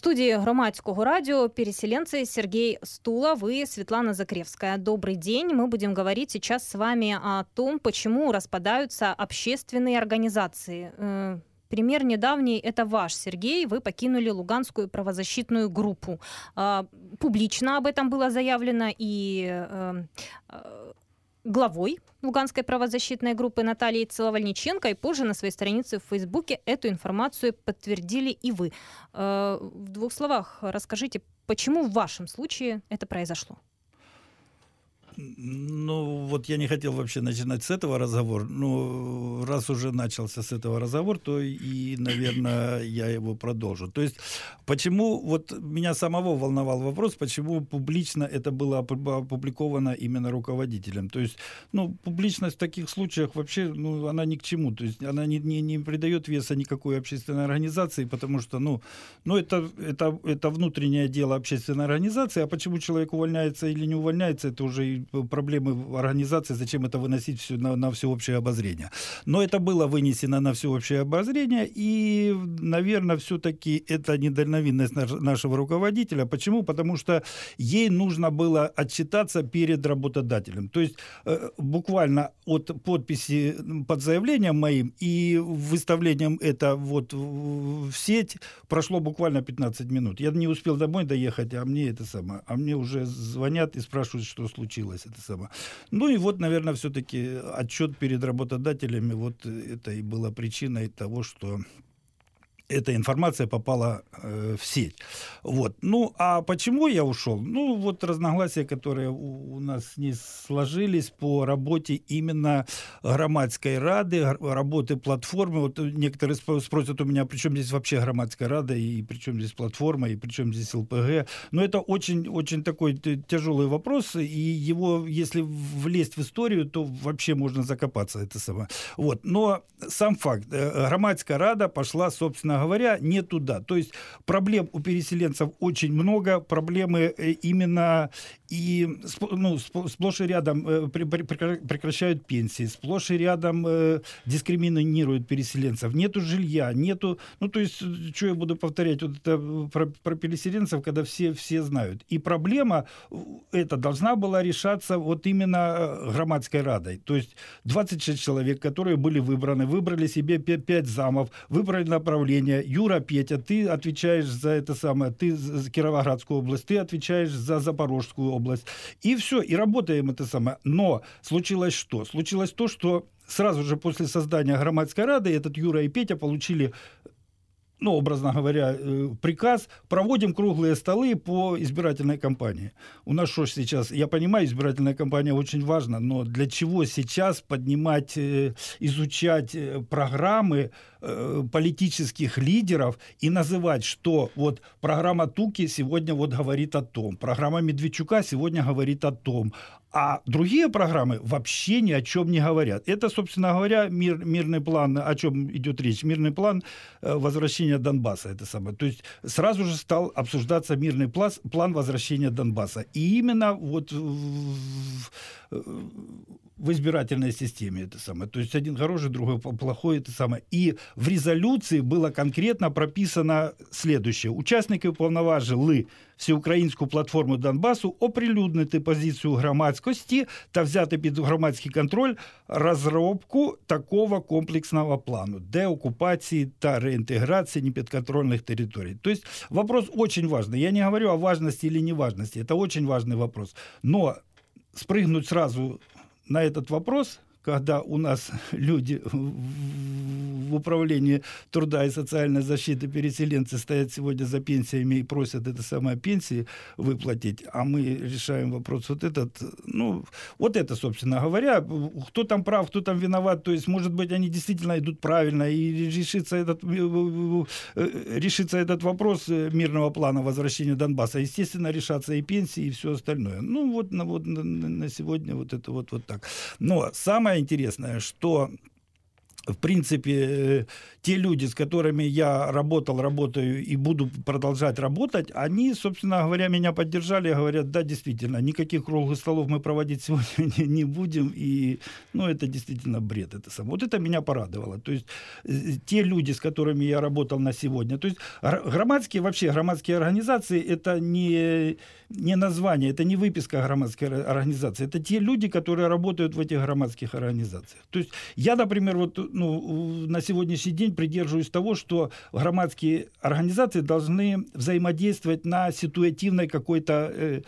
студии громадского радио переселенцы Сергей Стулов и Светлана Закревская. Добрый день. Мы будем говорить сейчас с вами о том, почему распадаются общественные организации. Э, пример недавний – это ваш, Сергей. Вы покинули Луганскую правозащитную группу. А, публично об этом было заявлено и э, э, главой Луганской правозащитной группы Натальей Целовальниченко, и позже на своей странице в Фейсбуке эту информацию подтвердили и вы. Э, в двух словах расскажите, почему в вашем случае это произошло? Ну, вот я не хотел вообще начинать с этого разговора. Но раз уже начался с этого разговор, то и, наверное, я его продолжу. То есть, почему, вот меня самого волновал вопрос, почему публично это было опубликовано именно руководителем. То есть, ну, публичность в таких случаях вообще, ну, она ни к чему. То есть, она не, не, не придает веса никакой общественной организации, потому что, ну, ну это, это, это внутреннее дело общественной организации, а почему человек увольняется или не увольняется, это уже проблемы организации, зачем это выносить все на, на всеобщее обозрение. Но это было вынесено на всеобщее обозрение, и, наверное, все-таки это недальновидность нашего руководителя. Почему? Потому что ей нужно было отчитаться перед работодателем. То есть э, буквально от подписи под заявлением моим и выставлением это вот в сеть прошло буквально 15 минут. Я не успел домой доехать, а мне это самое, а мне уже звонят и спрашивают, что случилось случилось это самое. Ну и вот, наверное, все-таки отчет перед работодателями, вот это и была причиной того, что эта информация попала э, в сеть. Вот. Ну, а почему я ушел? Ну, вот разногласия, которые у, у нас не сложились по работе именно громадской рады, работы платформы. Вот некоторые спросят у меня, при чем здесь вообще громадская рада, и при чем здесь платформа, и при чем здесь ЛПГ. Но это очень, очень такой тяжелый вопрос, и его, если влезть в историю, то вообще можно закопаться. Это самое. Вот. Но сам факт. Э, громадская рада пошла, собственно говоря, не туда. То есть проблем у переселенцев очень много, проблемы э, именно и ну, сплошь и рядом э, прекращают пенсии, сплошь и рядом э, дискриминируют переселенцев. Нету жилья, нету... Ну, то есть, что я буду повторять вот это про, про переселенцев, когда все, все знают. И проблема эта должна была решаться вот именно громадской радой. То есть 26 человек, которые были выбраны, выбрали себе 5 замов, выбрали направление. Юра, Петя, ты отвечаешь за это самое, ты за Кировоградскую область, ты отвечаешь за Запорожскую область. И все, и работаем это самое. Но случилось что? Случилось то, что сразу же после создания громадской рады этот Юра и Петя получили ну, образно говоря, э, приказ, проводим круглые столы по избирательной кампании. У нас что сейчас, я понимаю, избирательная кампания очень важна, но для чего сейчас поднимать, э, изучать э, политических лидеров и называть, что вот программа Туки сегодня вот говорит о том, программа Медведчука сегодня говорит о том, а другие программы вообще ни о чем не говорят. Это, собственно говоря, мир, мирный план, о чем идет речь, мирный план э, возвращения Донбасса. Это самое. То есть сразу же стал обсуждаться мирный план, план возвращения Донбасса. И именно вот в, в, в избирательной системе это самое. То есть один хороший, другой плохой это самое. И в резолюции было конкретно прописано следующее. Участники уповноважили всеукраїнську платформу Донбасу оприлюднити позицію громадськості та взяти під громадський контроль розробку такого комплексного плану деоккупации та реинтеграции неподконтрольных территорий. То есть вопрос очень важный. Я не говорю о важности или неважности. Это очень важный вопрос. Но спрыгнуть сразу на этот вопрос – когда у нас люди в управлении труда и социальной защиты переселенцы стоят сегодня за пенсиями и просят это самое пенсии выплатить, а мы решаем вопрос вот этот, ну, вот это, собственно говоря, кто там прав, кто там виноват, то есть, может быть, они действительно идут правильно, и решится этот, э, решится этот вопрос мирного плана возвращения Донбасса, естественно, решатся и пенсии, и все остальное. Ну, вот, на, вот на, на сегодня вот это вот, вот так. Но самое самое интересное, что в принципе, э, те люди, с которыми я работал, работаю и буду продолжать работать, они, собственно говоря, меня поддержали, говорят, да, действительно, никаких круглых столов мы проводить сегодня не, будем, и, ну, это действительно бред, это само. Вот это меня порадовало. То есть э, те люди, с которыми я работал на сегодня, то есть громадские, вообще громадские организации, это не, не название, это не выписка громадской организации, это те люди, которые работают в этих громадских организациях. То есть я, например, вот ну, на сегодняшний день придерживаюсь того, что громадские организации должны взаимодействовать на ситуативной какой-то э.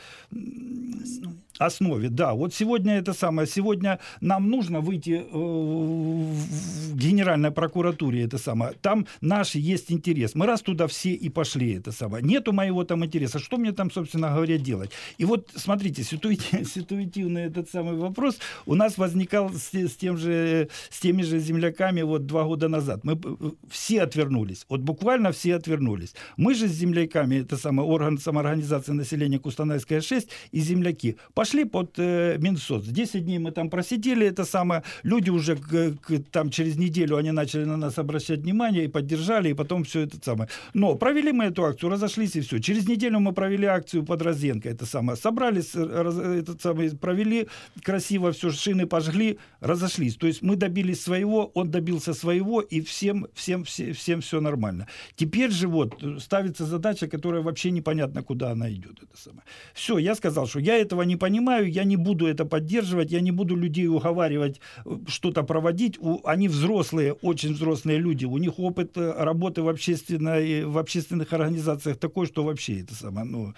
Да, вот сегодня это самое. Сегодня нам нужно выйти э, в Генеральной прокуратуре, это самое. Там наш есть интерес. Мы раз туда все и пошли, это самое. Нету моего там интереса. Что мне там, собственно говоря, делать? И вот, смотрите, ситуативный этот самый вопрос у нас возникал с, с, тем же, с теми же земляками вот два года назад. Мы э, все отвернулись. Вот буквально все отвернулись. Мы же с земляками, это самое, орган самоорганизации населения Кустанайская 6 и земляки, пошли под э, Минсоц. 10 дней мы там просидели, это самое, люди уже к, к, там через неделю они начали на нас обращать внимание и поддержали, и потом все это самое. Но провели мы эту акцию, разошлись и все. Через неделю мы провели акцию под Розенко, это самое. Собрались, раз, этот самый, провели красиво все, шины пожгли, разошлись. То есть мы добились своего, он добился своего, и всем, всем, всем, всем все нормально. Теперь же вот ставится задача, которая вообще непонятно, куда она идет. Это самое. Все, я сказал, что я этого не понимаю, понимаю, я не буду это поддерживать, я не буду людей уговаривать э, что-то проводить. У, они взрослые, очень взрослые люди, у них опыт э, работы в, общественной, в общественных организациях такой, что вообще это самое. Ну...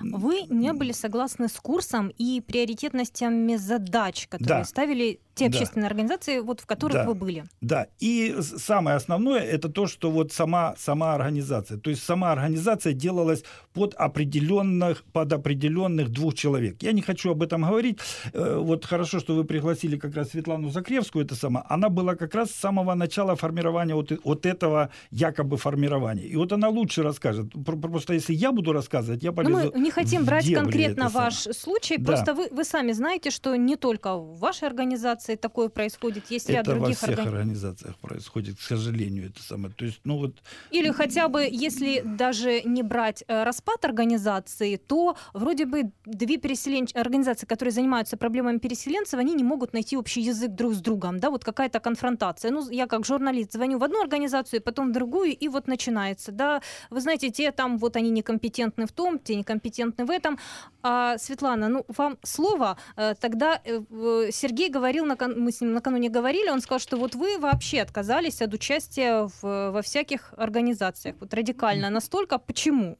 Вы не были согласны с курсом и приоритетностями задач, которые да. ставили те общественные да. организации, вот в которых да. вы были. Да, и самое основное это то, что вот сама, сама организация, то есть сама организация делалась под определенных, под определенных двух человек. Я не хочу об этом говорить. Э, вот хорошо, что вы пригласили как раз Светлану Закревскую, это сама. Она была как раз с самого начала формирования вот, вот этого якобы формирования. И вот она лучше расскажет. Просто если я буду рассказывать, я полезу Но мы не хотим брать конкретно ваш случай, да. просто вы, вы сами знаете, что не только в вашей организации такое происходит? Есть ряд это других во всех органи... организациях происходит, к сожалению, это самое. То есть, ну вот... Или хотя бы, если даже не брать э, распад организации, то вроде бы две переселен... организации, которые занимаются проблемами переселенцев, они не могут найти общий язык друг с другом, да, вот какая-то конфронтация. Ну, я как журналист звоню в одну организацию, потом в другую, и вот начинается, да, вы знаете, те там, вот они некомпетентны в том, те некомпетентны в этом. А, Светлана, ну, вам слово, э, тогда э, Сергей говорил мы с ним накануне говорили, он сказал, что вот вы вообще отказались от участия в, во всяких организациях. Вот радикально настолько. Почему?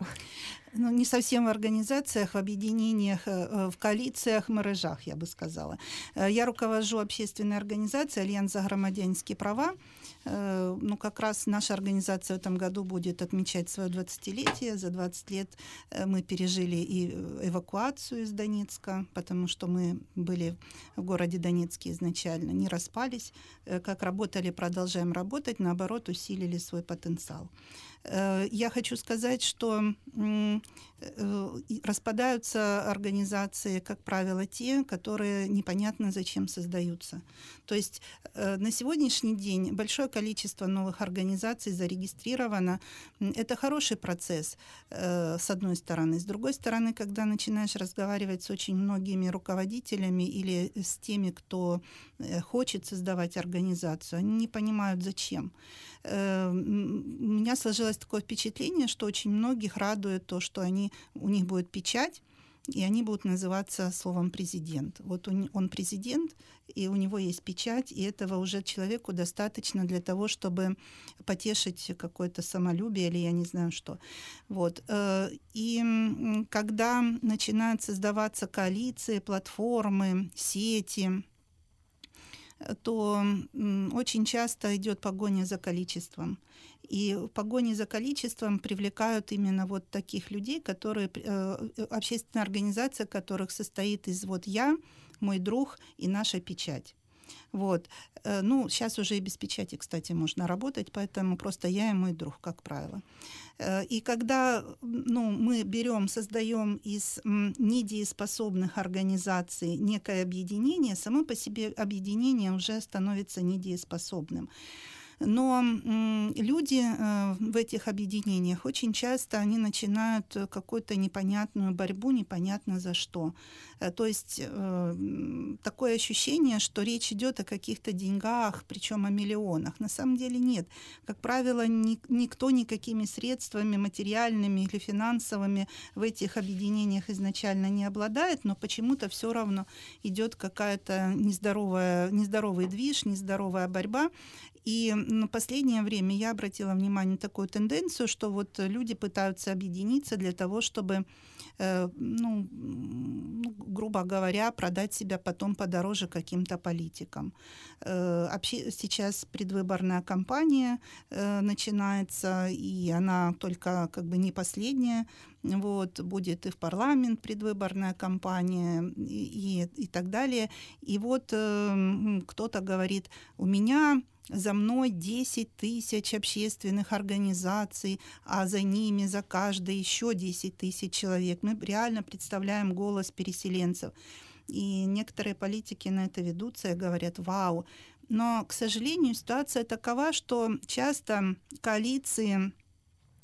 Ну, не совсем в организациях, в объединениях, э, э, в коалициях, мережах, я бы сказала. Э, я руковожу общественной организацией «Альянс за громадянские права». Ну, как раз наша организация в этом году будет отмечать свое 20-летие. За 20 лет мы пережили и эвакуацию из Донецка, потому что мы были в городе Донецке изначально, не распались. Как работали, продолжаем работать, наоборот, усилили свой потенциал. Э, я хочу сказать, что э, распадаются организации, как правило, те, которые непонятно зачем создаются. То есть э, на сегодняшний день большое количество новых организаций зарегистрировано. Это хороший процесс, с одной стороны. С другой стороны, когда начинаешь разговаривать с очень многими руководителями или с теми, кто хочет создавать организацию, они не понимают, зачем. У меня сложилось такое впечатление, что очень многих радует то, что они, у них будет печать, и они будут называться словом президент. Вот он, он президент, и у него есть печать, и этого уже человеку достаточно для того, чтобы потешить какое-то самолюбие или я не знаю что. Вот. Э, и когда начинают создаваться коалиции, платформы, сети, то очень часто идет погоня за количеством. И в погоне за количеством привлекают именно вот таких людей, которые э, общественная организация, которых состоит из вот я, мой друг и наша печать. Вот. Э, ну, сейчас уже и без печати, кстати, можно работать, поэтому просто я и мой друг, как правило. Э, и когда ну, мы берем, создаем из недееспособных организаций некое объединение, само по себе объединение уже становится недееспособным. Но люди э, в этих объединениях очень часто они начинают какую-то непонятную борьбу, непонятно за что. Э, то есть э, такое ощущение, что речь идет о каких-то деньгах, причем о миллионах. На самом деле нет. Как правило, никто никакими средствами материальными или финансовыми в этих объединениях изначально не обладает, но почему-то все равно идет какая-то нездоровая, нездоровый движ, нездоровая борьба. И в последнее время я обратила внимание на такую тенденцию, что вот люди пытаются объединиться для того, чтобы, э, ну, грубо говоря, продать себя потом подороже каким-то политикам. Э, сейчас предвыборная кампания э, начинается, и она только как бы не последняя. Вот, будет и в парламент предвыборная кампания и, и, и так далее. И вот кто-то говорит, у меня за мной 10 тысяч общественных организаций, а за ними, за каждой еще 10 тысяч человек. Мы реально представляем голос переселенцев. И некоторые политики на это ведутся и говорят, вау. Но, к сожалению, ситуация такова, что часто коалиции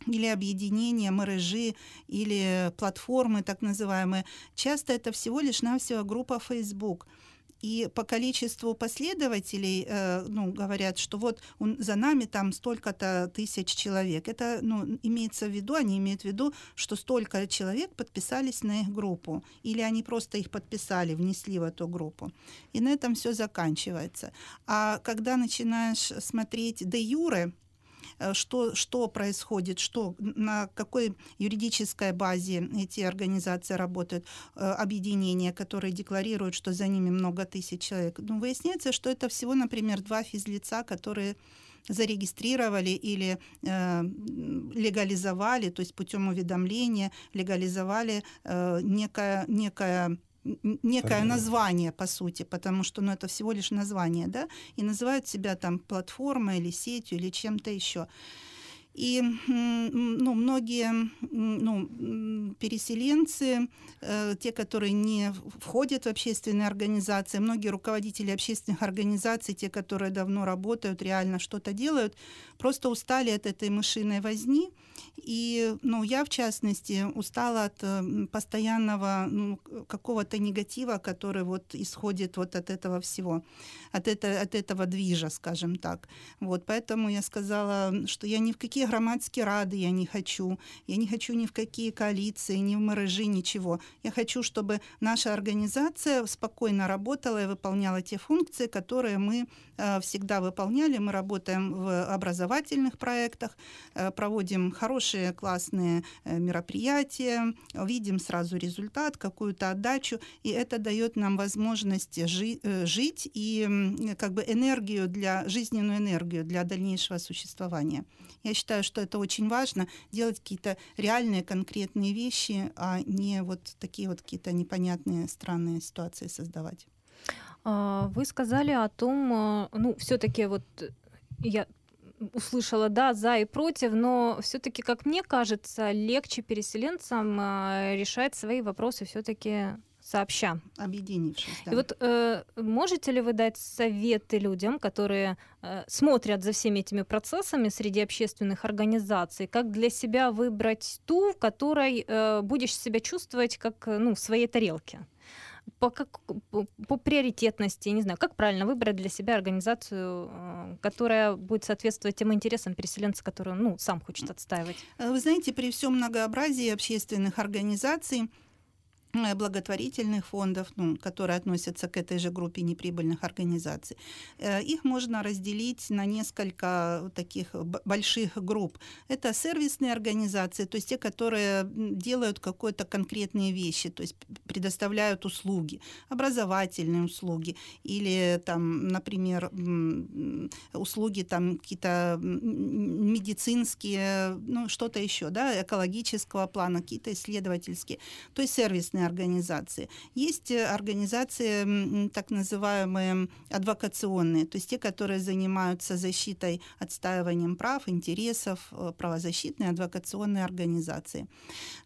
или объединения, мережи, или платформы так называемые, часто это всего лишь навсего группа Facebook – и по количеству последователей э, ну, говорят, что вот он, за нами там столько-то тысяч человек. Это ну, имеется в виду, они имеют в виду, что столько человек подписались на их группу. Или они просто их подписали, внесли в эту группу. И на этом все заканчивается. А когда начинаешь смотреть де юре, что, что происходит, что, на какой юридической базе эти организации работают, э, объединения, которые декларируют, что за ними много тысяч человек. Ну, выясняется, что это всего, например, два физлица, которые зарегистрировали или э, легализовали, то есть путем уведомления легализовали э, некое, некое некое Понятно. название, по сути, потому что ну, это всего лишь название, да, и называют себя там платформой или сетью или чем-то еще. И ну, многие ну, переселенцы, э, те, которые не входят в общественные организации, многие руководители общественных организаций, те, которые давно работают, реально что-то делают, просто устали от этой мышиной возни, и ну, я, в частности, устала от э, постоянного ну, какого-то негатива, который вот исходит вот от этого всего, от, это, от этого движа, скажем так. Вот, поэтому я сказала, что я ни в какие громадские рады я не хочу, я не хочу ни в какие коалиции, ни в мережи, ничего. Я хочу, чтобы наша организация спокойно работала и выполняла те функции, которые мы э, всегда выполняли. Мы работаем в образовательных проектах, э, проводим хорошие, классные э, мероприятия, видим сразу результат, какую-то отдачу, и это дает нам возможность жи- э, жить и как бы энергию для, жизненную энергию для дальнейшего существования. Я считаю, что это очень важно, делать какие-то реальные, конкретные вещи, а не вот такие вот какие-то непонятные, странные ситуации создавать. А, вы сказали о том, э, ну, все-таки вот я услышала да, за и против, но все-таки, как мне кажется, легче переселенцам э, решать свои вопросы все-таки сообща. Объединившись, да. И вот э, можете ли вы дать советы людям, которые э, смотрят за всеми этими процессами среди общественных организаций, как для себя выбрать ту, в которой э, будешь себя чувствовать как ну, в своей тарелке? по, как, по, по приоритетности, не знаю, как правильно выбрать для себя организацию, э, которая будет соответствовать тем интересам переселенца, который ну, сам хочет отстаивать? Э, вы знаете, при всем многообразии общественных организаций Э, благотворительных фондов, ну, которые относятся к этой же группе неприбыльных организаций. Э, их можно разделить на несколько таких больших групп. Это сервисные организации, то есть те, которые делают какие-то конкретные вещи, то есть предоставляют услуги, образовательные услуги или там, например, услуги там какие-то медицинские, ну что-то еще, да, экологического плана, какие-то исследовательские, то есть сервисные общественные организации. Есть организации так называемые адвокационные, то есть те, которые занимаются защитой, отстаиванием прав, интересов, правозащитные адвокационные организации.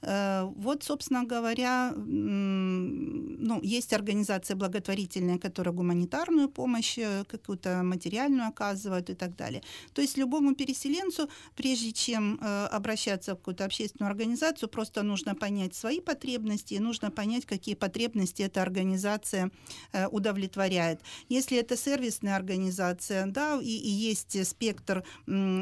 Вот, собственно говоря, ну, есть организации благотворительные, которые гуманитарную помощь какую-то материальную оказывают и так далее. То есть любому переселенцу, прежде чем э, обращаться в какую-то общественную организацию, просто нужно понять свои потребности и нужно понять, какие потребности эта организация э, удовлетворяет. Если это сервисная организация, да, и, и есть спектр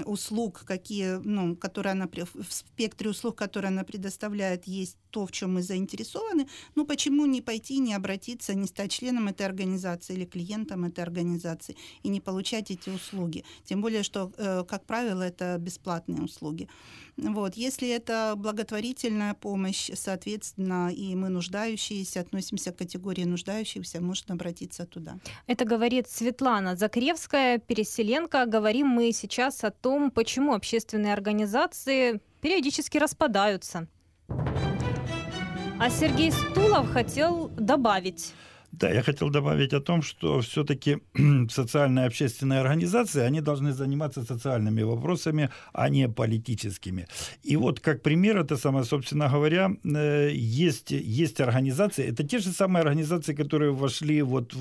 услуг, какие, ну, которые она в спектре услуг, которые она предоставляет, есть то, в чем мы заинтересованы, ну почему не пойти, не обратиться, не стать членом этой организации или клиентом этой организации и не получать эти услуги? Тем более, что, э, как правило, это бесплатные услуги. Вот. Если это благотворительная помощь, соответственно, и мы нуждающиеся, относимся к категории нуждающихся, можно обратиться туда. Это говорит Светлана Закревская, переселенка. Говорим мы сейчас о том, почему общественные организации периодически распадаются. А Сергей Стулов хотел добавить. Да, я хотел добавить о том, что все-таки социальные общественные организации, они должны заниматься социальными вопросами, а не политическими. И вот как пример, это самое, собственно говоря, э, есть, есть организации, это те же самые организации, которые вошли, вот,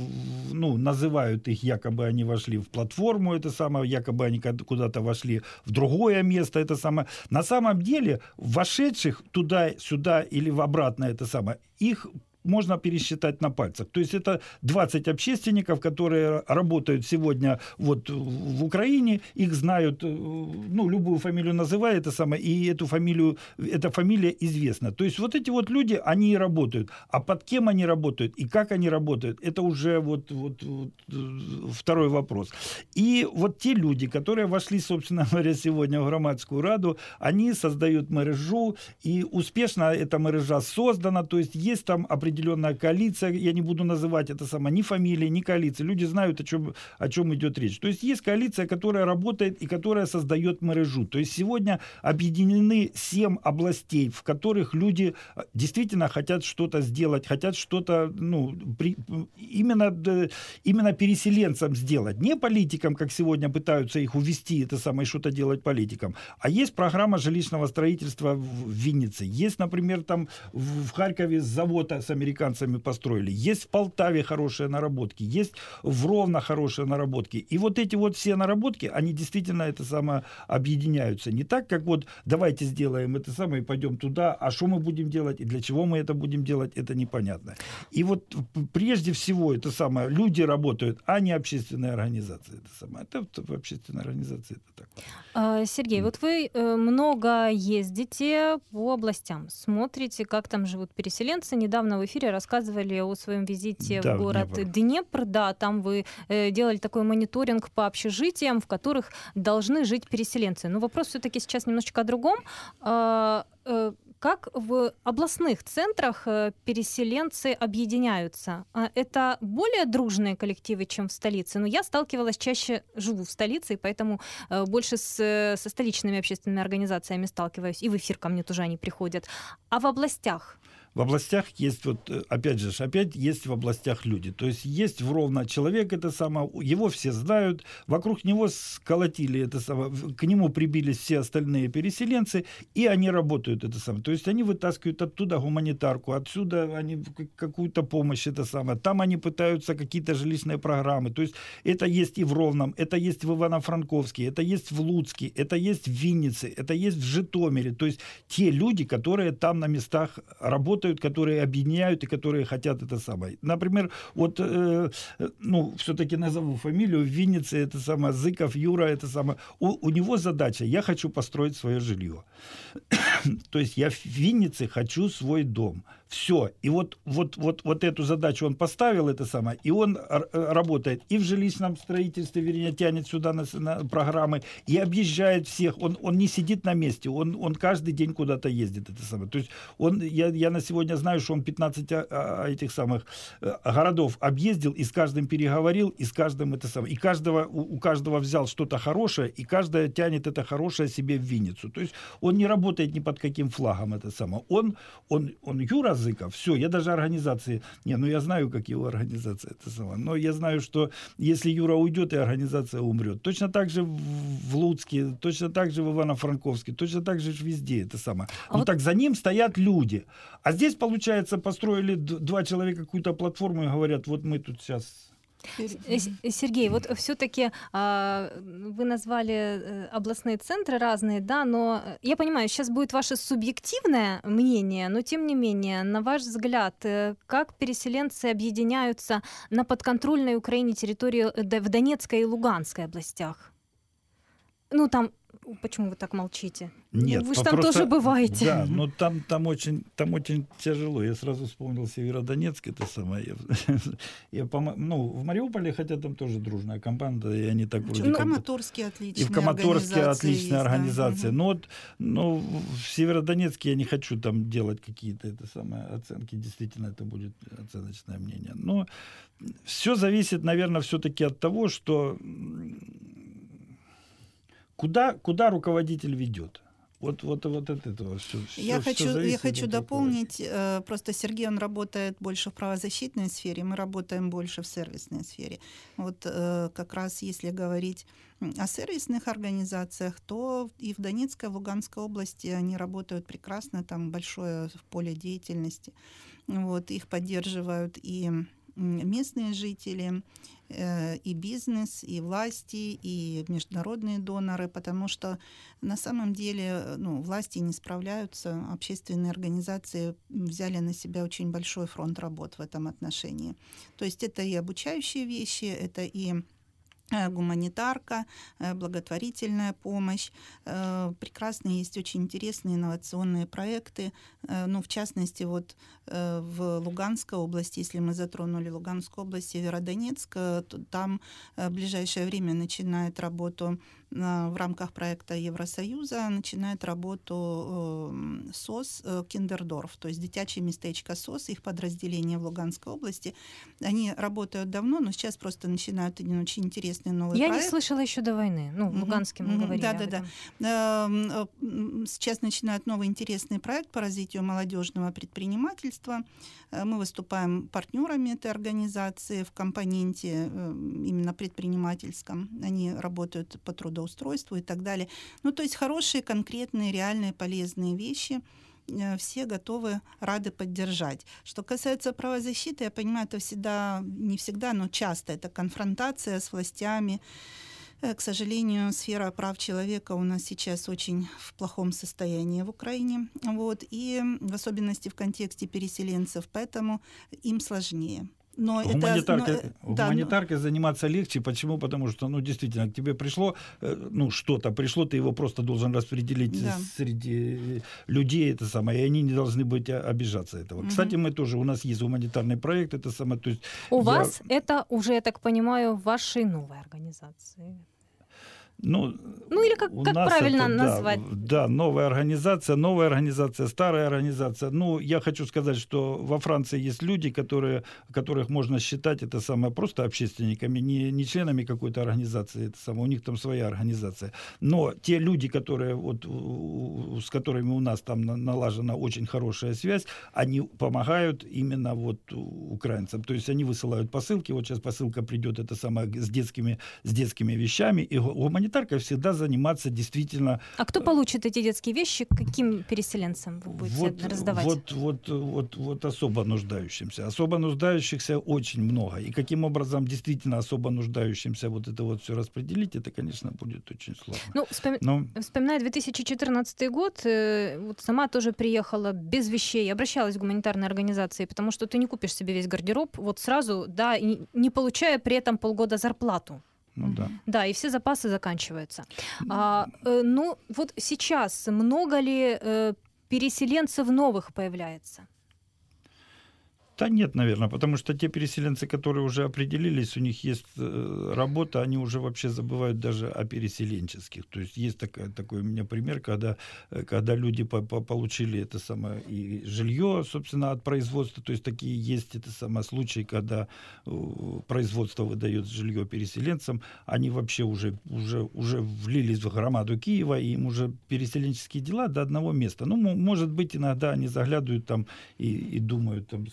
ну, называют их, якобы они вошли в платформу, это самое, якобы они куда-то вошли в другое место, это самое. На самом деле, вошедших туда-сюда или в обратно это самое, их можно пересчитать на пальцах. То есть это 20 общественников, которые работают сегодня вот в Украине, их знают, э, ну, любую фамилию называют, это самое, и эту фамилию, эта фамилия известна. То есть вот эти вот люди, они и работают. А под кем они работают и как они работают, это уже вот, вот, вот э, второй вопрос. И вот те люди, которые вошли, собственно говоря, сегодня в громадскую раду, они создают мережу, и успешно эта мережа создана, то есть есть там определенные определенная коалиция, я не буду называть это сама, ни фамилии, ни коалиции. Люди знают, о чем, о чем идет речь. То есть есть коалиция, которая работает и которая создает мережу. То есть сегодня объединены семь областей, в которых люди э, действительно хотят что-то сделать, хотят что-то ну, при, именно, именно переселенцам сделать. Не политикам, как сегодня пытаются их увести, это самое, что-то делать политикам. А есть программа жилищного строительства в Виннице. Есть, например, там в Харькове завод с американцами построили. Есть в Полтаве хорошие наработки, есть в Ровно хорошие наработки. И вот эти вот все наработки, они действительно это самое объединяются. Не так, как вот давайте сделаем это самое и пойдем туда, а что мы будем делать и для чего мы это будем делать, это непонятно. И вот прежде всего это самое, люди работают, а не общественные организации. Это самое. Это, это общественная организация это так. А, Сергей, вот вы э, много ездите по областям, смотрите, как там живут переселенцы. Недавно в эфире рассказывали о своем визите да, в город Днепр. Днепр. Да, там вы э, делали такой мониторинг по общежитиям, в которых должны жить переселенцы. Но вопрос все-таки сейчас немножечко о другом. А, э, как в областных центрах э, переселенцы объединяются? А это более дружные коллективы, чем в столице? Но ну, я сталкивалась чаще, живу в столице, и поэтому э, больше с, со столичными общественными организациями сталкиваюсь, и в эфир ко мне тоже они приходят. А в областях в областях есть вот, э, опять же, опять есть в областях люди. То есть есть в Ровно человек, это самое, его все знают, вокруг него сколотили это самое, к нему прибились все остальные переселенцы, и они работают это самое. То есть они вытаскивают оттуда гуманитарку, отсюда они какую-то помощь это самое. Там они пытаются какие-то жилищные программы. То есть это есть и в Ровном, это есть в Ивано-Франковске, это есть в Луцке, это есть в Виннице, это есть в Житомире. То есть те люди, которые там на местах работают, работают, которые объединяют и которые хотят это самое. Например, вот, э, ну, все-таки назову фамилию, в Виннице это самое, Зыков Юра, это самое. У, у него задача, я хочу построить свое жилье. То есть я в Виннице хочу свой дом. Все. И вот, вот, вот, вот эту задачу он поставил, это самое, и он э, работает и в жилищном строительстве, вернее, тянет сюда на, на программы, и объезжает всех. Он, он не сидит на месте, он, он каждый день куда-то ездит. Это самое. То есть он, я, я на сегодня знаю, что он 15 а, а, этих самых э, городов объездил, и с каждым переговорил, и с каждым это самое. И каждого, у, у каждого взял что-то хорошее, и каждая тянет это хорошее себе в Винницу. То есть он не работает ни под каким флагом это самое. Он, он, он Юра Зыков. Все, я даже организации... Не, ну я знаю, как его организация это сама. Но я знаю, что если Юра уйдет, и организация умрет. Точно так же в Луцке, точно так же в Ивано-Франковске, точно так же везде это самое. А ну вот... так за ним стоят люди. А здесь, получается, построили два человека какую-то платформу и говорят, вот мы тут сейчас Сергей, вот все-таки а, вы назвали э, областные центры разные, да, но я понимаю, сейчас будет ваше субъективное мнение, но тем не менее, на ваш взгляд, э, как переселенцы объединяются на подконтрольной Украине территории в Донецкой и Луганской областях? Ну, там Почему вы так молчите? Нет, вы же там просто, тоже бываете. Да, но там, там, очень, там очень тяжело. Я сразу вспомнил Северодонецк, это самое. Я, я ну, в Мариуполе, хотя там тоже дружная компания, и они так вроде ну, В Краматорске отличная И в Краматорске отличная есть, организация. Да. Но вот но в Северодонецке я не хочу там делать какие-то это самое, оценки. Действительно, это будет оценочное мнение. Но все зависит, наверное, все-таки от того, что Куда, куда руководитель ведет? Вот, вот, вот от этого все. Я все, хочу, все я хочу дополнить. Э, просто Сергей, он работает больше в правозащитной сфере, мы работаем больше в сервисной сфере. Вот э, как раз если говорить о сервисных организациях, то и в Донецкой, и в Луганской области они работают прекрасно, там большое поле деятельности. Вот, их поддерживают и местные жители, Э, и бизнес, и власти, и международные доноры, потому что на самом деле ну, власти не справляются, общественные организации взяли на себя очень большой фронт работ в этом отношении. То есть это и обучающие вещи, это и Э, гуманитарка, э, благотворительная помощь. Э, прекрасные есть очень интересные инновационные проекты. Ну, в частности, вот в Луганской области, если мы затронули Луганскую область, Северодонецк, то там в ближайшее время начинает работу в рамках проекта Евросоюза начинает работу SOS Kinderdorf, то есть дитяче містечко SOS, их подразделение в Луганской области. Они работают давно, но сейчас просто начинают один очень интересный новый Я проект. не слышала еще до войны. Ну, в Луганске мы говорили Да, да, да. Эм, сейчас начинают новый интересный проект по развитию молодежного предпринимательства. Э, мы выступаем партнерами этой организации в компоненте эм, именно предпринимательском. Они работают по трудоустройству и так далее. Ну, то есть хорошие, конкретные, реальные, полезные вещи все готовы, рады поддержать. Что касается правозащиты, я понимаю, это всегда, не всегда, но часто это конфронтация с властями. Э, к сожалению, сфера прав человека у нас сейчас очень в плохом состоянии в Украине, вот, и в особенности в контексте переселенцев, поэтому им сложнее. Но гуманитаркой, это, но, гуманитаркой да, заниматься легче. Почему? Потому что, ну, действительно, к тебе пришло, э, ну, что-то пришло, ты его просто должен распределить да. среди людей, это самое, и они не должны быть а, обижаться этого. Угу. Кстати, мы тоже, у нас есть гуманитарный проект, это самое, то есть... У я... вас это уже, я так понимаю, в вашей новой организации. Ну, ну или как, как правильно это, назвать? Да, да, новая организация, новая организация, старая организация. Ну, я хочу сказать, что во Франции есть люди, которые, которых можно считать это самое просто общественниками, не, не членами какой-то организации, это самое, у них там своя организация. Но те люди, которые вот, с которыми у нас там налажена очень хорошая связь, они помогают именно вот украинцам. То есть они высылают посылки, вот сейчас посылка придет, это самое, с детскими, с детскими вещами, и гуманитарные гуманитаркой всегда заниматься действительно... А кто получит эти детские вещи? Каким переселенцам вы будете вот, раздавать? Вот, вот, вот, вот особо нуждающимся. Особо нуждающихся очень много. И каким образом действительно особо нуждающимся вот это вот все распределить, это, конечно, будет очень сложно. Ну, вспом... Но... вспоминая 2014 год, э, вот сама тоже приехала без вещей, обращалась в гуманитарные организации, потому что ты не купишь себе весь гардероб вот сразу, да, не получая при этом полгода зарплату. Ну да. Да, и все запасы заканчиваются. А, э, ну, вот сейчас много ли э, переселенцев новых появляется? Да нет, наверное, потому что те переселенцы, которые уже определились, у них есть э, работа, они уже вообще забывают даже о переселенческих. То есть есть такой, такой у меня пример, когда, э, когда люди по, по, получили это самое и жилье, собственно, от производства. То есть такие есть это самое случаи, когда э, производство выдает жилье переселенцам, они вообще уже, уже, уже влились в громаду Киева, и им уже переселенческие дела до одного места. Ну, может быть, иногда они заглядывают там и, и думают там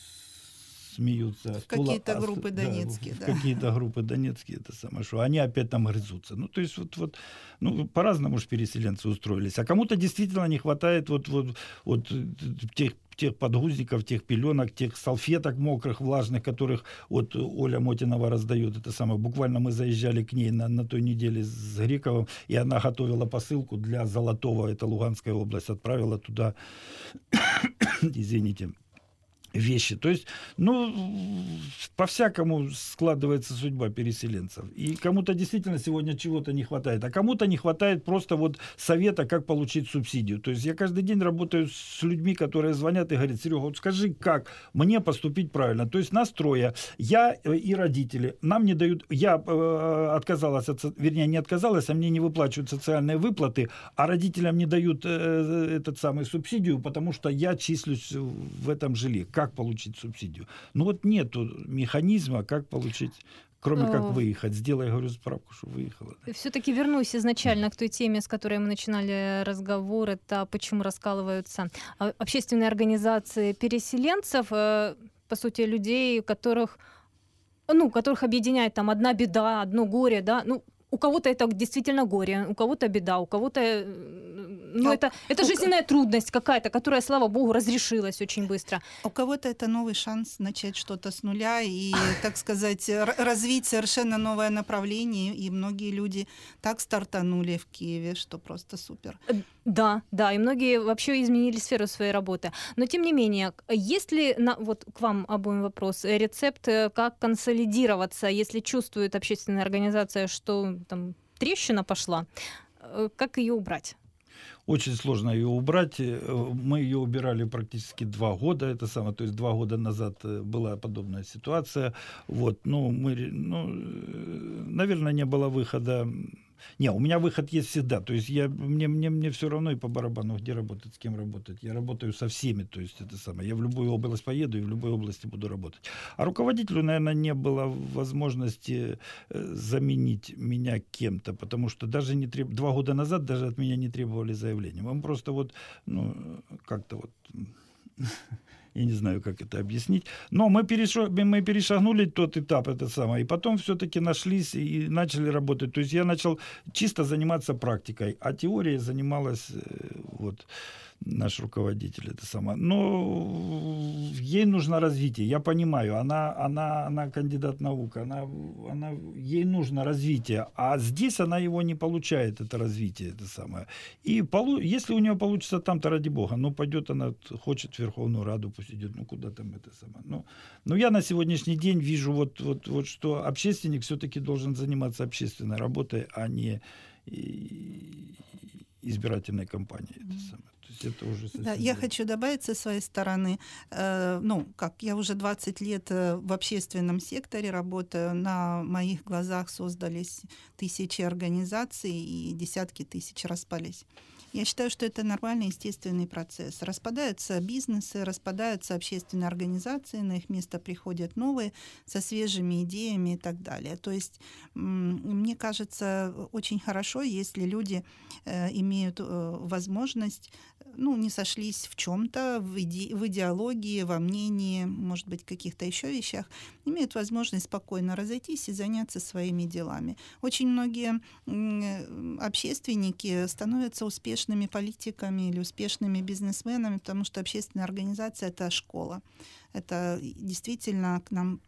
смеются. В какие-то группы да, донецкие, да. В какие-то группы донецкие, это самое, что они опять там грызутся. Ну, то есть вот, вот ну, по-разному же переселенцы устроились. А кому-то действительно не хватает вот, вот, вот тех тех подгузников, тех пеленок, тех салфеток мокрых, влажных, которых вот Оля Мотинова раздает. Это самое. Буквально мы заезжали к ней на, на той неделе с Гриковым, и она готовила посылку для Золотого, это Луганская область, отправила туда, извините, вещи. То есть, ну, по-всякому складывается судьба переселенцев. И кому-то действительно сегодня чего-то не хватает, а кому-то не хватает просто вот совета, как получить субсидию. То есть я каждый день работаю с людьми, которые звонят и говорят, Серега, вот скажи, как мне поступить правильно. То есть настроя, я э, и родители, нам не дают, я э, отказалась, от, вернее, не отказалась, а мне не выплачивают социальные выплаты, а родителям не дают э, этот самый субсидию, потому что я числюсь в этом жилье как получить субсидию. Ну вот нет механизма, как получить кроме как выехать. Сделай, говорю, справку, что выехала. Все-таки вернусь изначально к той теме, с которой мы начинали разговор. Это почему раскалываются а, общественные организации переселенцев, э, по сути, людей, которых ну, которых объединяет там одна беда, одно горе, да, ну, у кого-то это действительно горе, у кого-то беда, у кого-то э, ну, а, это, это жизненная трудность какая-то, которая, слава богу, разрешилась очень быстро. У кого-то это новый шанс начать что-то с нуля и, так сказать, развить совершенно новое направление. И многие люди так стартанули в Киеве, что просто супер. Э, да, да, и многие вообще изменили сферу своей работы. Но тем не менее, есть ли, на, вот к вам обоим вопрос, рецепт, э, как консолидироваться, если чувствует общественная организация, что там трещина пошла, э, как ее убрать? Очень сложно ее убрать. Э, мы ее убирали практически два года. Это самое, то есть два года назад была подобная ситуация. Вот, ну, мы, ну, наверное, не было выхода не, у меня выход есть всегда. То есть я, мне, мне, мне все равно и по барабану, где работать, с кем работать. Я работаю со всеми. То есть это самое. Я в любую область поеду и в любой области буду работать. А руководителю, наверное, не было возможности э, заменить меня кем-то, потому что даже не треб... два года назад даже от меня не требовали заявления. Мы просто вот, ну, как-то вот я не знаю, как это объяснить. Но мы, перешо, мы перешагнули тот этап, это самое, и потом все-таки нашлись и начали работать. То есть я начал чисто заниматься практикой, а теорией занималась э, вот наш руководитель, это сама. Но ей нужно развитие, я понимаю, она, она, она кандидат наук, она, она, ей нужно развитие, а здесь она его не получает, это развитие, это самое. И полу, если у нее получится там-то, ради бога, ну, пойдет она, хочет в Верховную Раду, пусть идет, ну, куда там это самое. Ну, но я на сегодняшний день вижу, вот, вот, вот что общественник все-таки должен заниматься общественной работой, а не избирательной кампанией. Это самое это уже да, я хочу добавить со своей стороны, э, ну, как я уже 20 лет э, в общественном секторе работаю, на моих глазах создались тысячи организаций и десятки тысяч распались. Я считаю, что это нормальный, естественный процесс. Распадаются бизнесы, распадаются общественные организации, на их место приходят новые со свежими идеями и так далее. То есть, мне кажется, очень хорошо, если люди э, имеют э, возможность ну, не сошлись в чем-то, в, иде в идеологии, во мнении, может быть, каких-то еще вещах, имеют возможность спокойно разойтись и заняться своими делами. Очень многие общественники становятся успешными политиками или успешными бизнесменами, потому что общественная организация — это школа. Это действительно к нам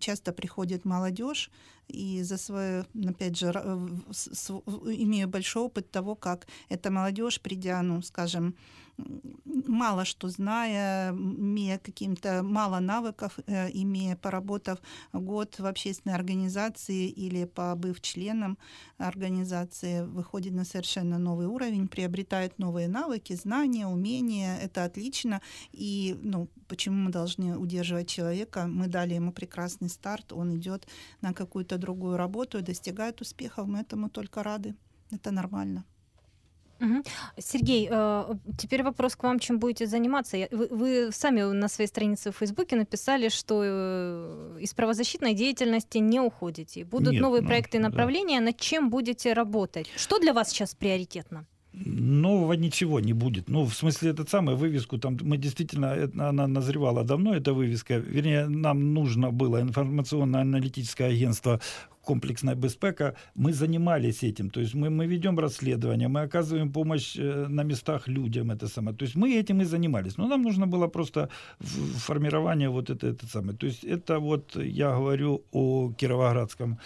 часто приходит молодежь, и за свой, опять же, имею большой опыт того, как эта молодежь, придя, ну, скажем, мало что зная, имея каким-то мало навыков, э, имея поработав год в общественной организации или побыв членом организации, выходит на совершенно новый уровень, приобретает новые навыки, знания, умения. Это отлично. И ну, почему мы должны удерживать человека? Мы дали ему прекрасный старт, он идет на какую-то другую работу и достигает успехов. Мы этому только рады. Это нормально. Угу. Сергей, э, теперь вопрос к вам, чем будете заниматься. Вы, вы сами на своей странице в Фейсбуке написали, что э, из правозащитной деятельности не уходите. Будут Нет, новые ну, проекты и направления. Да. Над чем будете работать? Что для вас сейчас приоритетно? Нового ничего не будет. Ну, в смысле, этот самый вывеску, там мы действительно, она назревала давно, эта вывеска. Вернее, нам нужно было информационно-аналитическое агентство комплексная безпека, мы занимались этим. То есть мы, мы ведем расследование, мы оказываем помощь э, на местах людям. Это самое. То есть мы этим и занимались. Но нам нужно было просто формирование вот это, это самое. То есть это вот я говорю о Кировоградском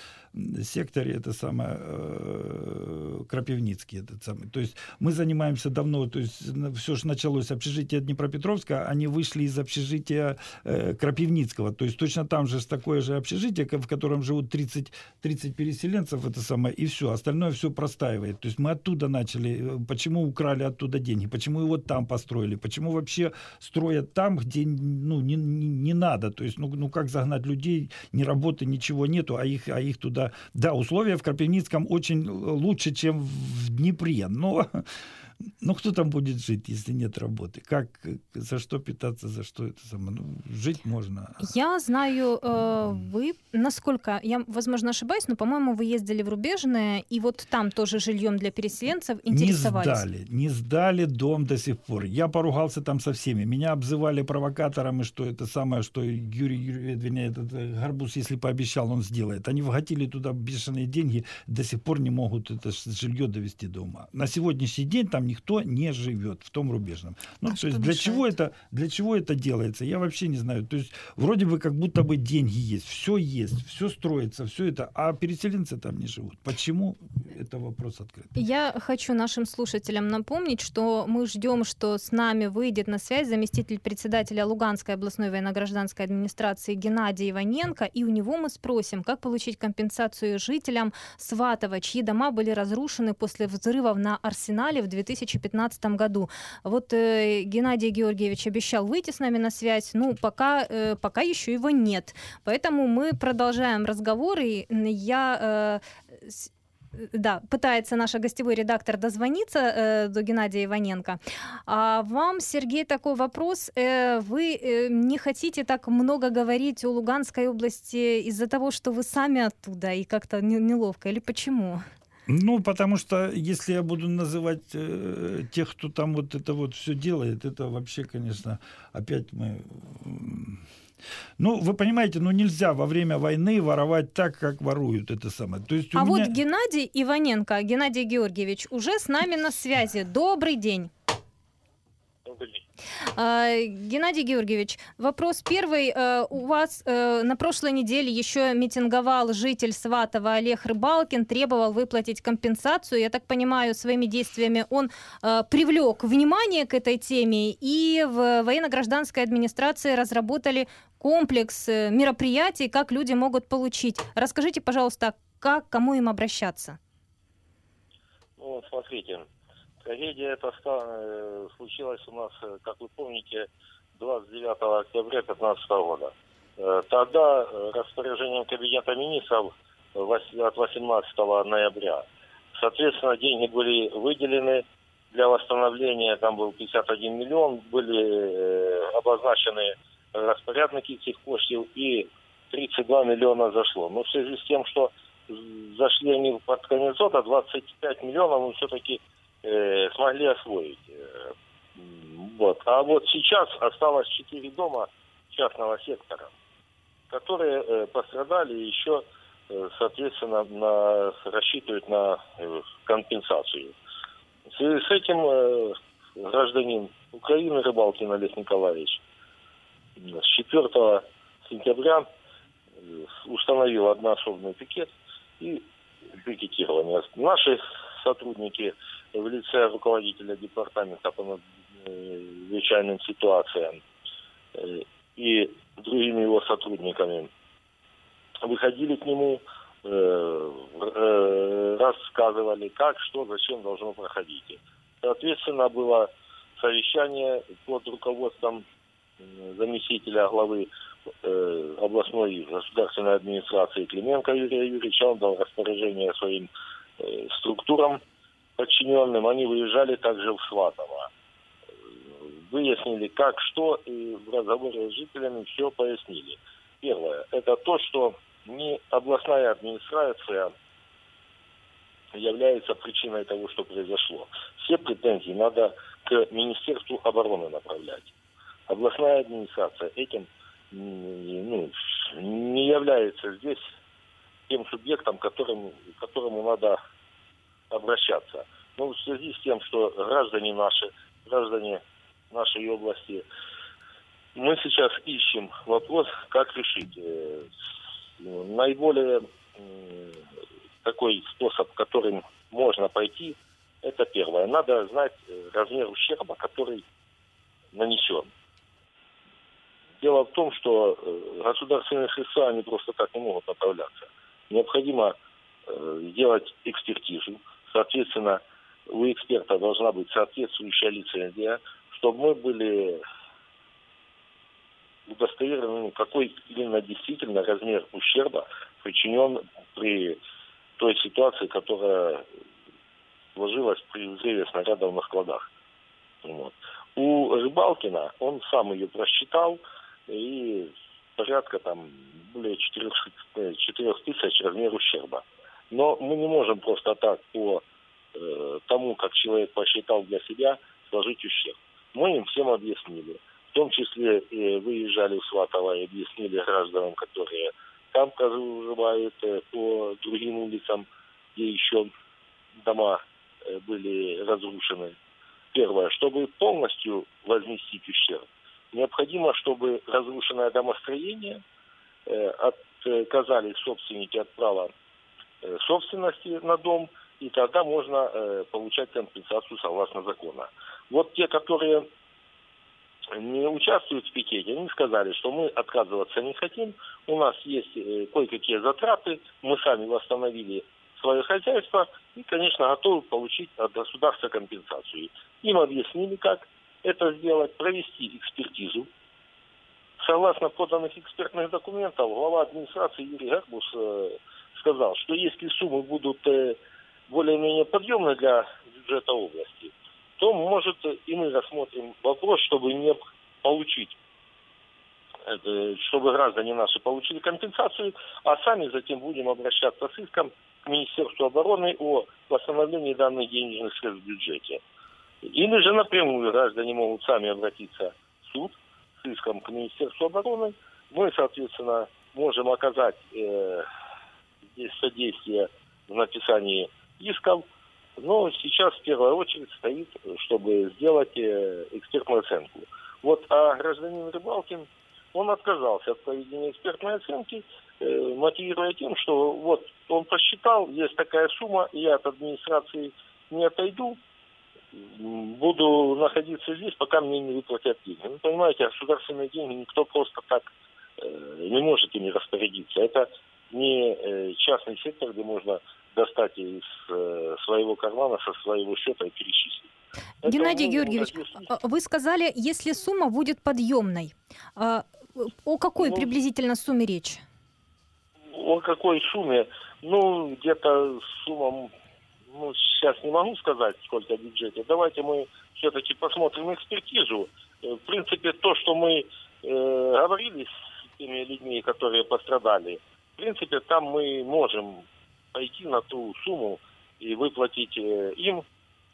секторе, это самое, э, Крапивницкий, этот самый. То есть мы занимаемся давно, то есть все же началось общежитие Днепропетровска, они вышли из общежития э, Крапивницкого, то есть точно там же такое же общежитие, в котором живут 30, 30 переселенцев, это самое, и все, остальное все простаивает. То есть мы оттуда начали, э, почему украли оттуда деньги, почему его там построили, почему вообще строят там, где ну, не, не, не надо, то есть ну, ну как загнать людей, ни работы, ничего нету, а их, а их туда да, условия в Крапивницком очень лучше, чем в Днепре, но ну, кто там будет жить, если нет работы? Как, за что питаться, за что это самое? Ну, жить можно. Я знаю, э, вы, насколько, я, возможно, ошибаюсь, но, по-моему, вы ездили в Рубежное, и вот там тоже жильем для переселенцев интересовались. Не сдали, не сдали дом до сих пор. Я поругался там со всеми. Меня обзывали провокаторами, что это самое, что Юрий Юрьевич, вернее, этот э, Гарбуз, если пообещал, он сделает. Они вгатили туда бешеные деньги, до сих пор не могут это жилье довести до ума. На сегодняшний день там никто не живет в том рубежном. Ну, а то есть для чего, это, для чего это делается, я вообще не знаю. То есть вроде бы как будто бы деньги есть, все есть, все строится, все это, а переселенцы там не живут. Почему? Это вопрос открыт. Я хочу нашим слушателям напомнить, что мы ждем, что с нами выйдет на связь заместитель председателя Луганской областной военно-гражданской администрации Геннадий Иваненко, и у него мы спросим, как получить компенсацию жителям Сватова, чьи дома были разрушены после взрывов на Арсенале в 2000 2015 году. Вот э, Геннадий Георгиевич обещал выйти с нами на связь, ну, пока, э, пока еще его нет. Поэтому мы продолжаем разговор, и я э, да, пытается наша гостевой редактор дозвониться э, до Геннадия Иваненко. А вам, Сергей, такой вопрос. Э, вы э, не хотите так много говорить о Луганской области из-за того, что вы сами оттуда и как-то неловко, или почему? Ну, потому что если я буду называть э, тех, кто там вот это вот все делает, это вообще, конечно, опять мы... Ну, вы понимаете, ну нельзя во время войны воровать так, как воруют это самое. То есть а меня... вот Геннадий Иваненко, Геннадий Георгиевич, уже с нами на связи. Добрый день. Добрый день. А, Геннадий Георгиевич, вопрос первый. Э, у вас э, на прошлой неделе еще митинговал житель Сватова Олег Рыбалкин, требовал выплатить компенсацию. Я так понимаю, своими действиями он э, привлек внимание к этой теме, и в военно-гражданской администрации разработали комплекс мероприятий, как люди могут получить. Расскажите, пожалуйста, как, кому им обращаться? Ну, смотрите, Трагедия эта э, случилась у нас, э, как вы помните, 29 октября 2015 года. Э, тогда распоряжением Кабинета министров от 18 ноября, соответственно, деньги были выделены для восстановления, там был 51 миллион, были обозначены распорядники этих коштів и 32 миллиона зашло. Но в связи с тем, что зашли они под конец года, 25 миллионов мы все-таки э, смогли освоить. Э, вот. А вот сейчас осталось четыре дома частного сектора, которые э, пострадали еще, э, соответственно, на, рассчитывают на э, компенсацию. В связи с этим э, гражданин Украины Рыбалкин Олег Николаевич с 4 сентября установил одноособный пикет и пикетирование. Наши сотрудники в лице руководителя департамента по чрезвычайным ситуациям и другими его сотрудниками выходили к нему, э, э, рассказывали, как, что, зачем должно проходить. Соответственно, было совещание под руководством заместителя главы э, областной государственной администрации Клименко Юрия Юрьевича. Он дал распоряжение своим э, структурам подчиненным. Они выезжали также в Сватово. Выяснили, как, что, и в разговоре с жителями все пояснили. Первое, это то, что не областная администрация является причиной того, что произошло. Все претензии надо к Министерству обороны направлять. Областная администрация этим ну, не является здесь тем субъектом, которым, которому надо обращаться. Ну, в связи с тем, что граждане наши, граждане нашей области, мы сейчас ищем вопрос, как решить. Э, наиболее такой способ, которым можно пойти, это первое. Надо знать э, размер ущерба, который нанесен. Дело в том, что э, государственные средства, они просто так не могут направляться. Необходимо сделать экспертизу. Соответственно, у эксперта должна быть соответствующая лицензия, чтобы мы были удостоверены, ну, какой именно действительно размер ущерба причинен при той ситуации, которая сложилась при взрыве снарядов на складах. Вот. У Рыбалкина он сам ее просчитал, и порядка там более 4, 4 тысяч размер ущерба. Но мы не можем просто так по э, тому, как человек посчитал для себя, сложить ущерб. Мы им всем объяснили. В том числе э, выезжали в Сватово и объяснили гражданам, которые там проживают э, по другим улицам, где еще дома э, были разрушены. Первое, чтобы полностью возместить ущерб, необходимо, чтобы разрушенное домостроение э, отказались собственники от права собственности на дом, и тогда можно э, получать компенсацию согласно закону. Вот те, которые не участвуют в пикете, они сказали, что мы отказываться не хотим, у нас есть э, кое-какие затраты, мы сами восстановили свое хозяйство и, конечно, готовы получить от государства компенсацию. Им объяснили, как это сделать, провести экспертизу. Согласно поданных экспертных документов, глава администрации Юрий Гарбус э, сказал, что если суммы будут э, более-менее подъемны для бюджета области, то, может, и мы рассмотрим вопрос, чтобы не получить, это, чтобы граждане наши получили компенсацию, а сами затем будем обращаться с иском к Министерству обороны о восстановлении данных денежных средств в бюджете. Или же напрямую граждане могут сами обратиться в суд с иском к Министерству обороны. Мы, соответственно, можем оказать э, содействие в написании исков, но сейчас в первую очередь стоит, чтобы сделать э, экспертную оценку. Вот а гражданин Рыбалкин, он отказался от проведения экспертной оценки, э, мотивируя тем, что вот он посчитал, есть такая сумма, я от администрации не отойду, буду находиться здесь, пока мне не выплатят деньги. Ну, понимаете, государственные деньги никто просто так э, не может ими распорядиться. Это не э, частный сектор, где можно достать из э, своего кармана, со своего счета и перечислить. Геннадий Георгиевич, а, вы сказали, если сумма будет подъемной. А, о какой ну, приблизительно сумме речь? О какой сумме? Ну, где-то сумма ну, сейчас не могу сказать, сколько в бюджете. Давайте мы все-таки посмотрим экспертизу. Э, в принципе, то, что мы э, говорили с теми людьми, которые пострадали, принципе, там мы можем пойти на ту сумму и выплатить э, им.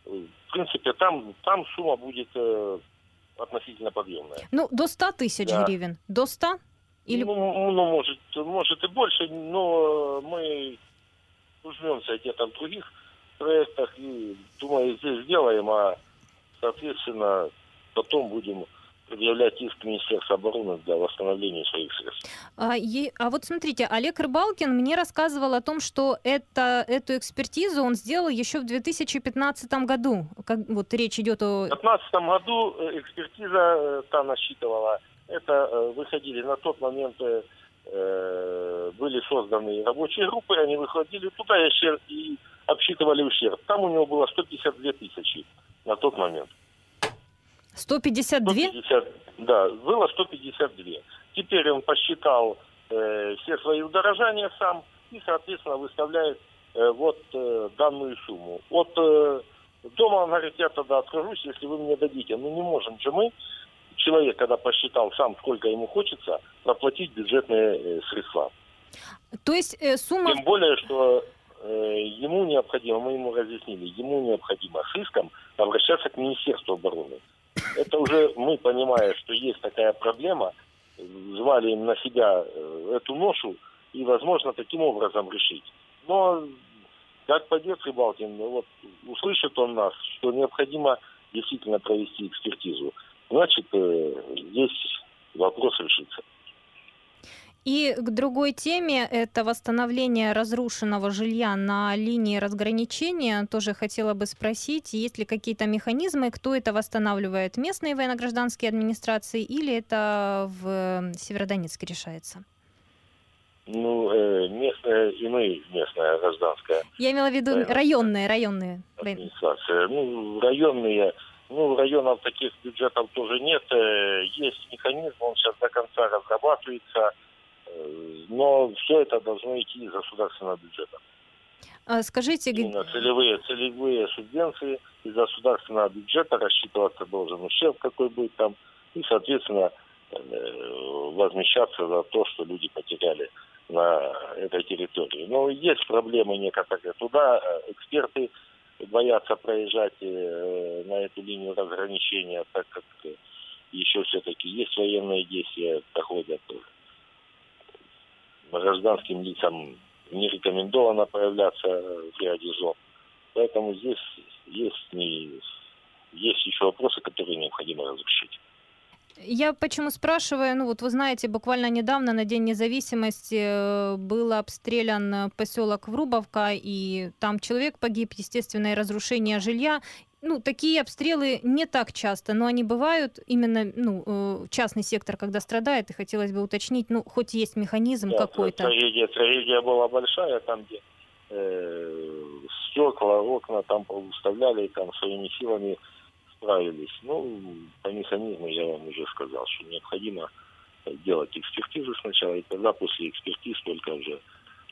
В принципе, там, там сумма будет э, относительно подъемная. Ну, до 100 тысяч да. гривен. До 100? Или... Ну, ну, может, может и больше, но мы ужмемся где-то в других проектах и, думаю, здесь сделаем, а, соответственно, потом будем предъявлять иск Министерства обороны для восстановления своих средств. А, е, а вот смотрите, Олег Рыбалкин мне рассказывал о том, что это, эту экспертизу он сделал еще в 2015 году. Как, вот речь идет о... В 2015 году э, экспертиза э, та насчитывала, это э, выходили на тот момент были созданы рабочие группы, они выходили туда и обсчитывали ущерб. Там у него было 152 тысячи на тот момент. 152? 150, да, было 152. Теперь он посчитал э, все свои удорожания сам и, соответственно, выставляет э, вот э, данную сумму. От э, дома он говорит, я тогда откажусь, если вы мне дадите. Ну, не можем же мы, человек, когда посчитал сам, сколько ему хочется, проплатить бюджетные э, средства. То есть э, сумма... Тем более, что э, ему необходимо, мы ему разъяснили, ему необходимо с иском обращаться к Министерству обороны это уже мы, понимая, что есть такая проблема, звали на себя э, эту ношу и, возможно, таким образом решить. Но как пойдет Рыбалкин, ну, вот услышит он нас, что необходимо действительно провести экспертизу, значит, э, здесь вопрос решится. И к другой теме, это восстановление разрушенного жилья на линии разграничения. Тоже хотела бы спросить, есть ли какие-то механизмы, кто это восстанавливает? Местные военно-гражданские администрации или это в Северодонецке решается? Ну, э, местная и мы, местная гражданская. Я имела в виду районные, районные. Администрация. Ну, районные, ну, районов таких бюджетов тоже нет. Э, есть механизм, он сейчас до конца разрабатывается но все это должно идти из государственного бюджета. А скажите, Именно целевые, целевые субвенции из государственного бюджета рассчитываться должен ущерб, какой будет там, и, соответственно, э, возмещаться за то, что люди потеряли на этой территории. Но есть проблемы некоторые. Туда э, эксперты боятся проезжать э, на эту линию разграничения, так как еще все-таки есть военные действия, проходят гражданским лицам не рекомендовано появляться в ряде зон. Поэтому здесь есть, не, есть еще вопросы, которые необходимо разрешить. Я почему спрашиваю, ну вот вы знаете, буквально недавно на День независимости э, был обстрелян поселок Врубовка, и там человек погиб, естественно, и разрушение жилья ну, такие обстрелы не так часто, но они бывают именно, ну, э, частный сектор, когда страдает, и хотелось бы уточнить, ну, хоть есть механизм да, какой-то. Трагедия, трагедия была большая, там, где э, стекла, окна там уставляли, там своими силами справились. Ну, по механизму я вам уже сказал, что необходимо делать экспертизу сначала, и тогда после экспертиз только уже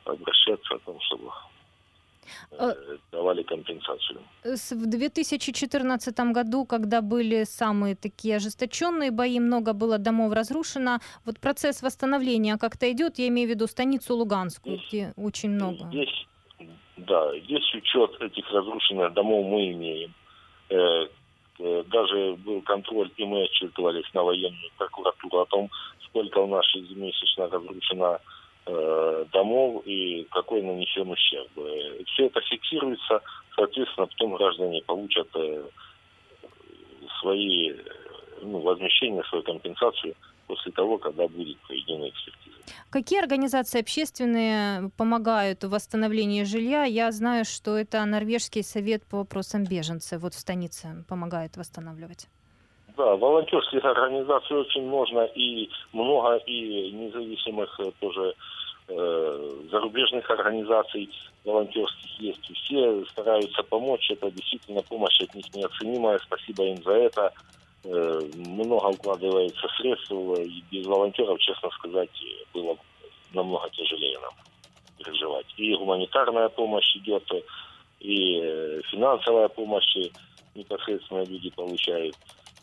обращаться о том, чтобы давали компенсацию. В 2014 году, когда были самые такие ожесточенные бои, много было домов разрушено. Вот процесс восстановления как-то идет, я имею в виду станицу Луганскую, здесь, где очень много. Здесь, да, здесь учет этих разрушенных домов мы имеем. Э, э, даже был контроль, и мы отчитывались на военную прокуратуру о том, сколько у нас ежемесячно разрушено Э, домов и какой нанесен ущерб. Э, Все это фиксируется, соответственно, потом граждане получат э, свои ну, возмещения, свою компенсацию после того, когда будет проведена экспертиза. Какие организации общественные помогают в восстановлении жилья? Я знаю, что это Норвежский совет по вопросам беженцев вот в станице помогает восстанавливать. Да, волонтерских организаций очень можно и много, и независимых тоже э, зарубежных организаций волонтерских есть. Все стараются помочь, это действительно помощь от них неоценимая, спасибо им за это. Э, много укладывается средств, и без волонтеров, честно сказать, было намного тяжелее нам переживать. И гуманитарная помощь идет, и э, финансовая помощь непосредственно люди получают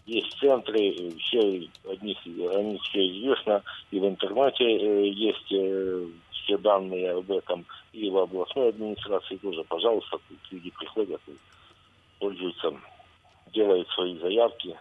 есть центры, все от них, о них все известно, и в интернете э, есть э, все данные об этом, и в областной администрации тоже. Пожалуйста, люди приходят и пользуются, делают свои заявки.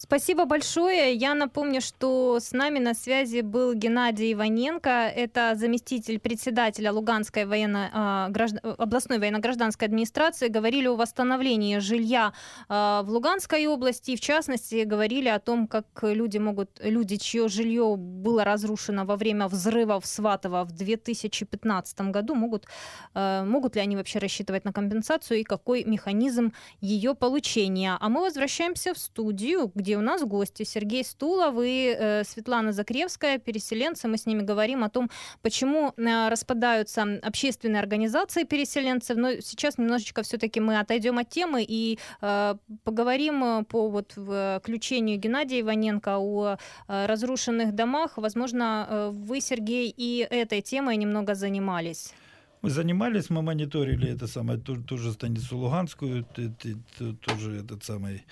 Спасибо большое. Я напомню, что с нами на связи был Геннадий Иваненко. Это заместитель председателя Луганской военно, а, областной военно-гражданской администрации. Говорили о восстановлении жилья а, в Луганской области. В частности, говорили о том, как люди могут, люди, чье жилье было разрушено во время взрыва в Сватово в 2015 году, могут, а, могут ли они вообще рассчитывать на компенсацию и какой механизм ее получения. А мы возвращаемся в студию, где у нас гости Сергей Стулов и э, Светлана Закревская, переселенцы. Мы с ними говорим о том, почему э, распадаются общественные организации переселенцев. Но сейчас немножечко все-таки мы отойдем от темы и э, поговорим по вот включению Геннадия Иваненко о разрушенных домах. Возможно, вы, Сергей, и этой темой немного занимались. Мы занимались, мы мониторили это самое, ту, ту же станицу Луганскую, тоже этот самый,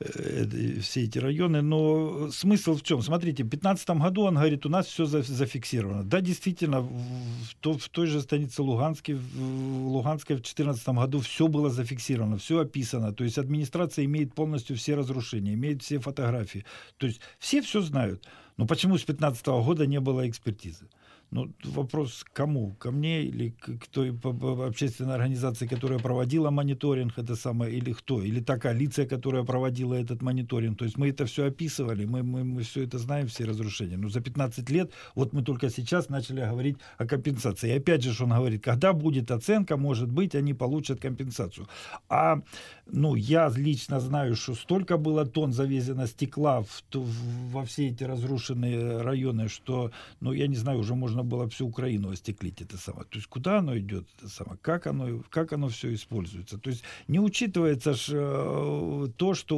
э, все эти районы. Но смысл в чем? Смотрите, в 2015 году он говорит, у нас все зафиксировано. Да, действительно, в, то, в той же станице Луганской, в Луганской в 2014 году все было зафиксировано, все описано. То есть администрация имеет полностью все разрушения, имеет все фотографии. То есть все все знают. Но почему с 2015 года не было экспертизы? Ну, вопрос кому? Ко мне или к той общественной организации, которая проводила мониторинг, это самое, или кто? Или та коалиция, которая проводила этот мониторинг? То есть мы это все описывали, мы, мы, мы все это знаем, все разрушения. Но за 15 лет, вот мы только сейчас начали говорить о компенсации. И опять же, он говорит, когда будет оценка, может быть, они получат компенсацию. А, ну, я лично знаю, что столько было тонн завезено стекла в, в, во все эти разрушенные районы, что, ну, я не знаю, уже можно было всю Украину остеклить это самое. То есть куда оно идет, это самое, как оно, как оно все используется. То есть не учитывается ж, э, то, что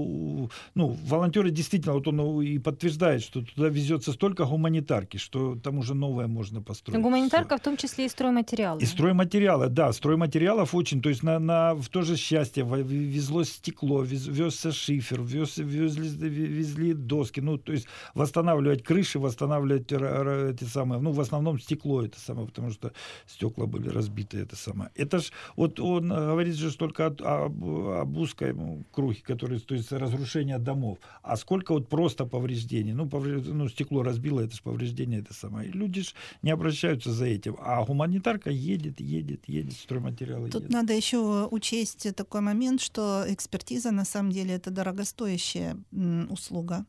ну, волонтеры действительно, вот он и подтверждает, что туда везется столько гуманитарки, что там уже новое можно построить. Гуманитарка все. в том числе и стройматериалы. И стройматериалы, да, стройматериалов очень, то есть на, на, в то же счастье везло стекло, вез, везся шифер, вез, везли, везли доски, ну, то есть восстанавливать крыши, восстанавливать эти самые, ну, в основном основном стекло это самое, потому что стекла были разбиты это самое. Это ж, вот он говорит же только об, об, об узкой круге, который, то есть разрушение домов. А сколько вот просто повреждений? Ну, поврежд... ну стекло разбило, это же повреждение это самое. И люди ж не обращаются за этим. А гуманитарка едет, едет, едет, стройматериалы Тут едет. надо еще учесть такой момент, что экспертиза на самом деле это дорогостоящая услуга.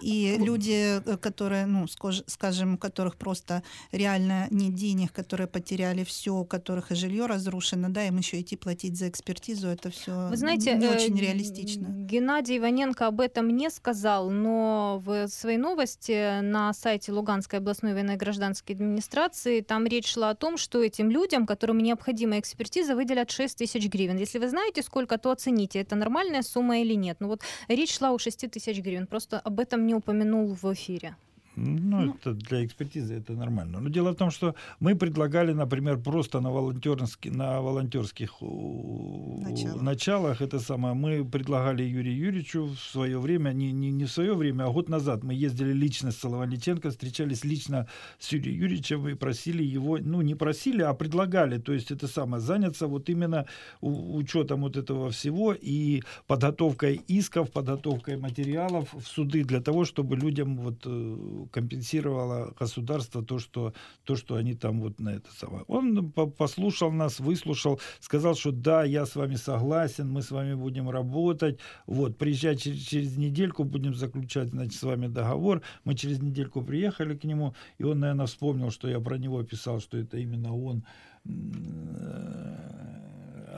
И люди, э, которые, ну, скажем, у которых просто реально нет денег, которые потеряли все, у которых и жилье разрушено, да, им еще идти платить за экспертизу, это все Вы знаете, не очень э, реалистично. Геннадий Иваненко об этом не сказал, но в своей новости на сайте Луганской областной военно-гражданской администрации там речь шла о том, что этим людям, которым необходима экспертиза, выделят 6 тысяч гривен. Если вы знаете сколько, то оцените, это нормальная сумма или нет. Ну вот речь шла о 6 тысяч гривен. Просто об этом не упомянул в эфире. Ну, ну, это для экспертизы это нормально. Но дело в том, что мы предлагали, например, просто на, волонтерских, на волонтерских началах. началах это самое. Мы предлагали Юрию Юрьевичу в свое время, не, не, не в свое время, а год назад мы ездили лично с Солованиченко, встречались лично с Юрием Юрьевичем и просили его, ну, не просили, а предлагали, то есть это самое, заняться вот именно учетом вот этого всего и подготовкой исков, подготовкой материалов в суды для того, чтобы людям вот э, компенсировало государство то, что, то, что они там вот на это самое. Он послушал нас, выслушал, сказал, что да, я с вами согласен, мы с вами будем работать, вот, приезжай через, через недельку, будем заключать, значит, с вами договор. Мы через недельку приехали к нему, и он, наверное, вспомнил, что я про него писал, что это именно он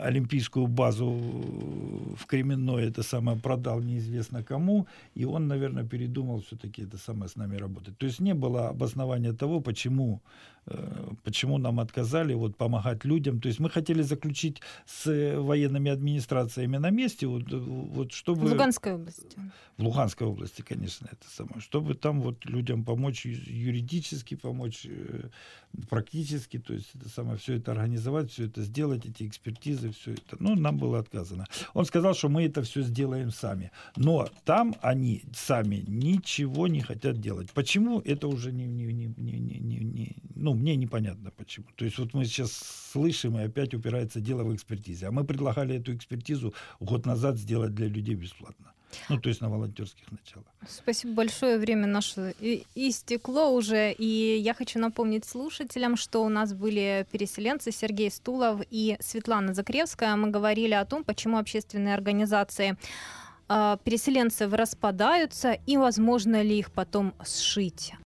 олимпийскую базу в Кременной это самое продал неизвестно кому, и он, наверное, передумал все-таки это самое с нами работать. То есть не было обоснования того, почему Э, почему нам отказали вот, помогать людям. То есть мы хотели заключить с военными администрациями на месте, вот, вот чтобы... В Луганской области. В Луганской области, конечно, это самое. Чтобы там вот людям помочь юридически, помочь э, практически, то есть это самое, все это организовать, все это сделать, эти экспертизы, все это. Ну, нам было отказано. Он сказал, что мы это все сделаем сами. Но там они сами ничего не хотят делать. Почему? Это уже не, не, не, не, не, не, ну, ну, мне непонятно почему. То есть вот мы сейчас слышим, и опять упирается дело в экспертизе. А мы предлагали эту экспертизу год назад сделать для людей бесплатно. Ну, то есть на волонтерских началах. Спасибо большое. Время наше истекло уже. И я хочу напомнить слушателям, что у нас были переселенцы Сергей Стулов и Светлана Закревская. Мы говорили о том, почему общественные организации а, переселенцев распадаются и возможно ли их потом сшить.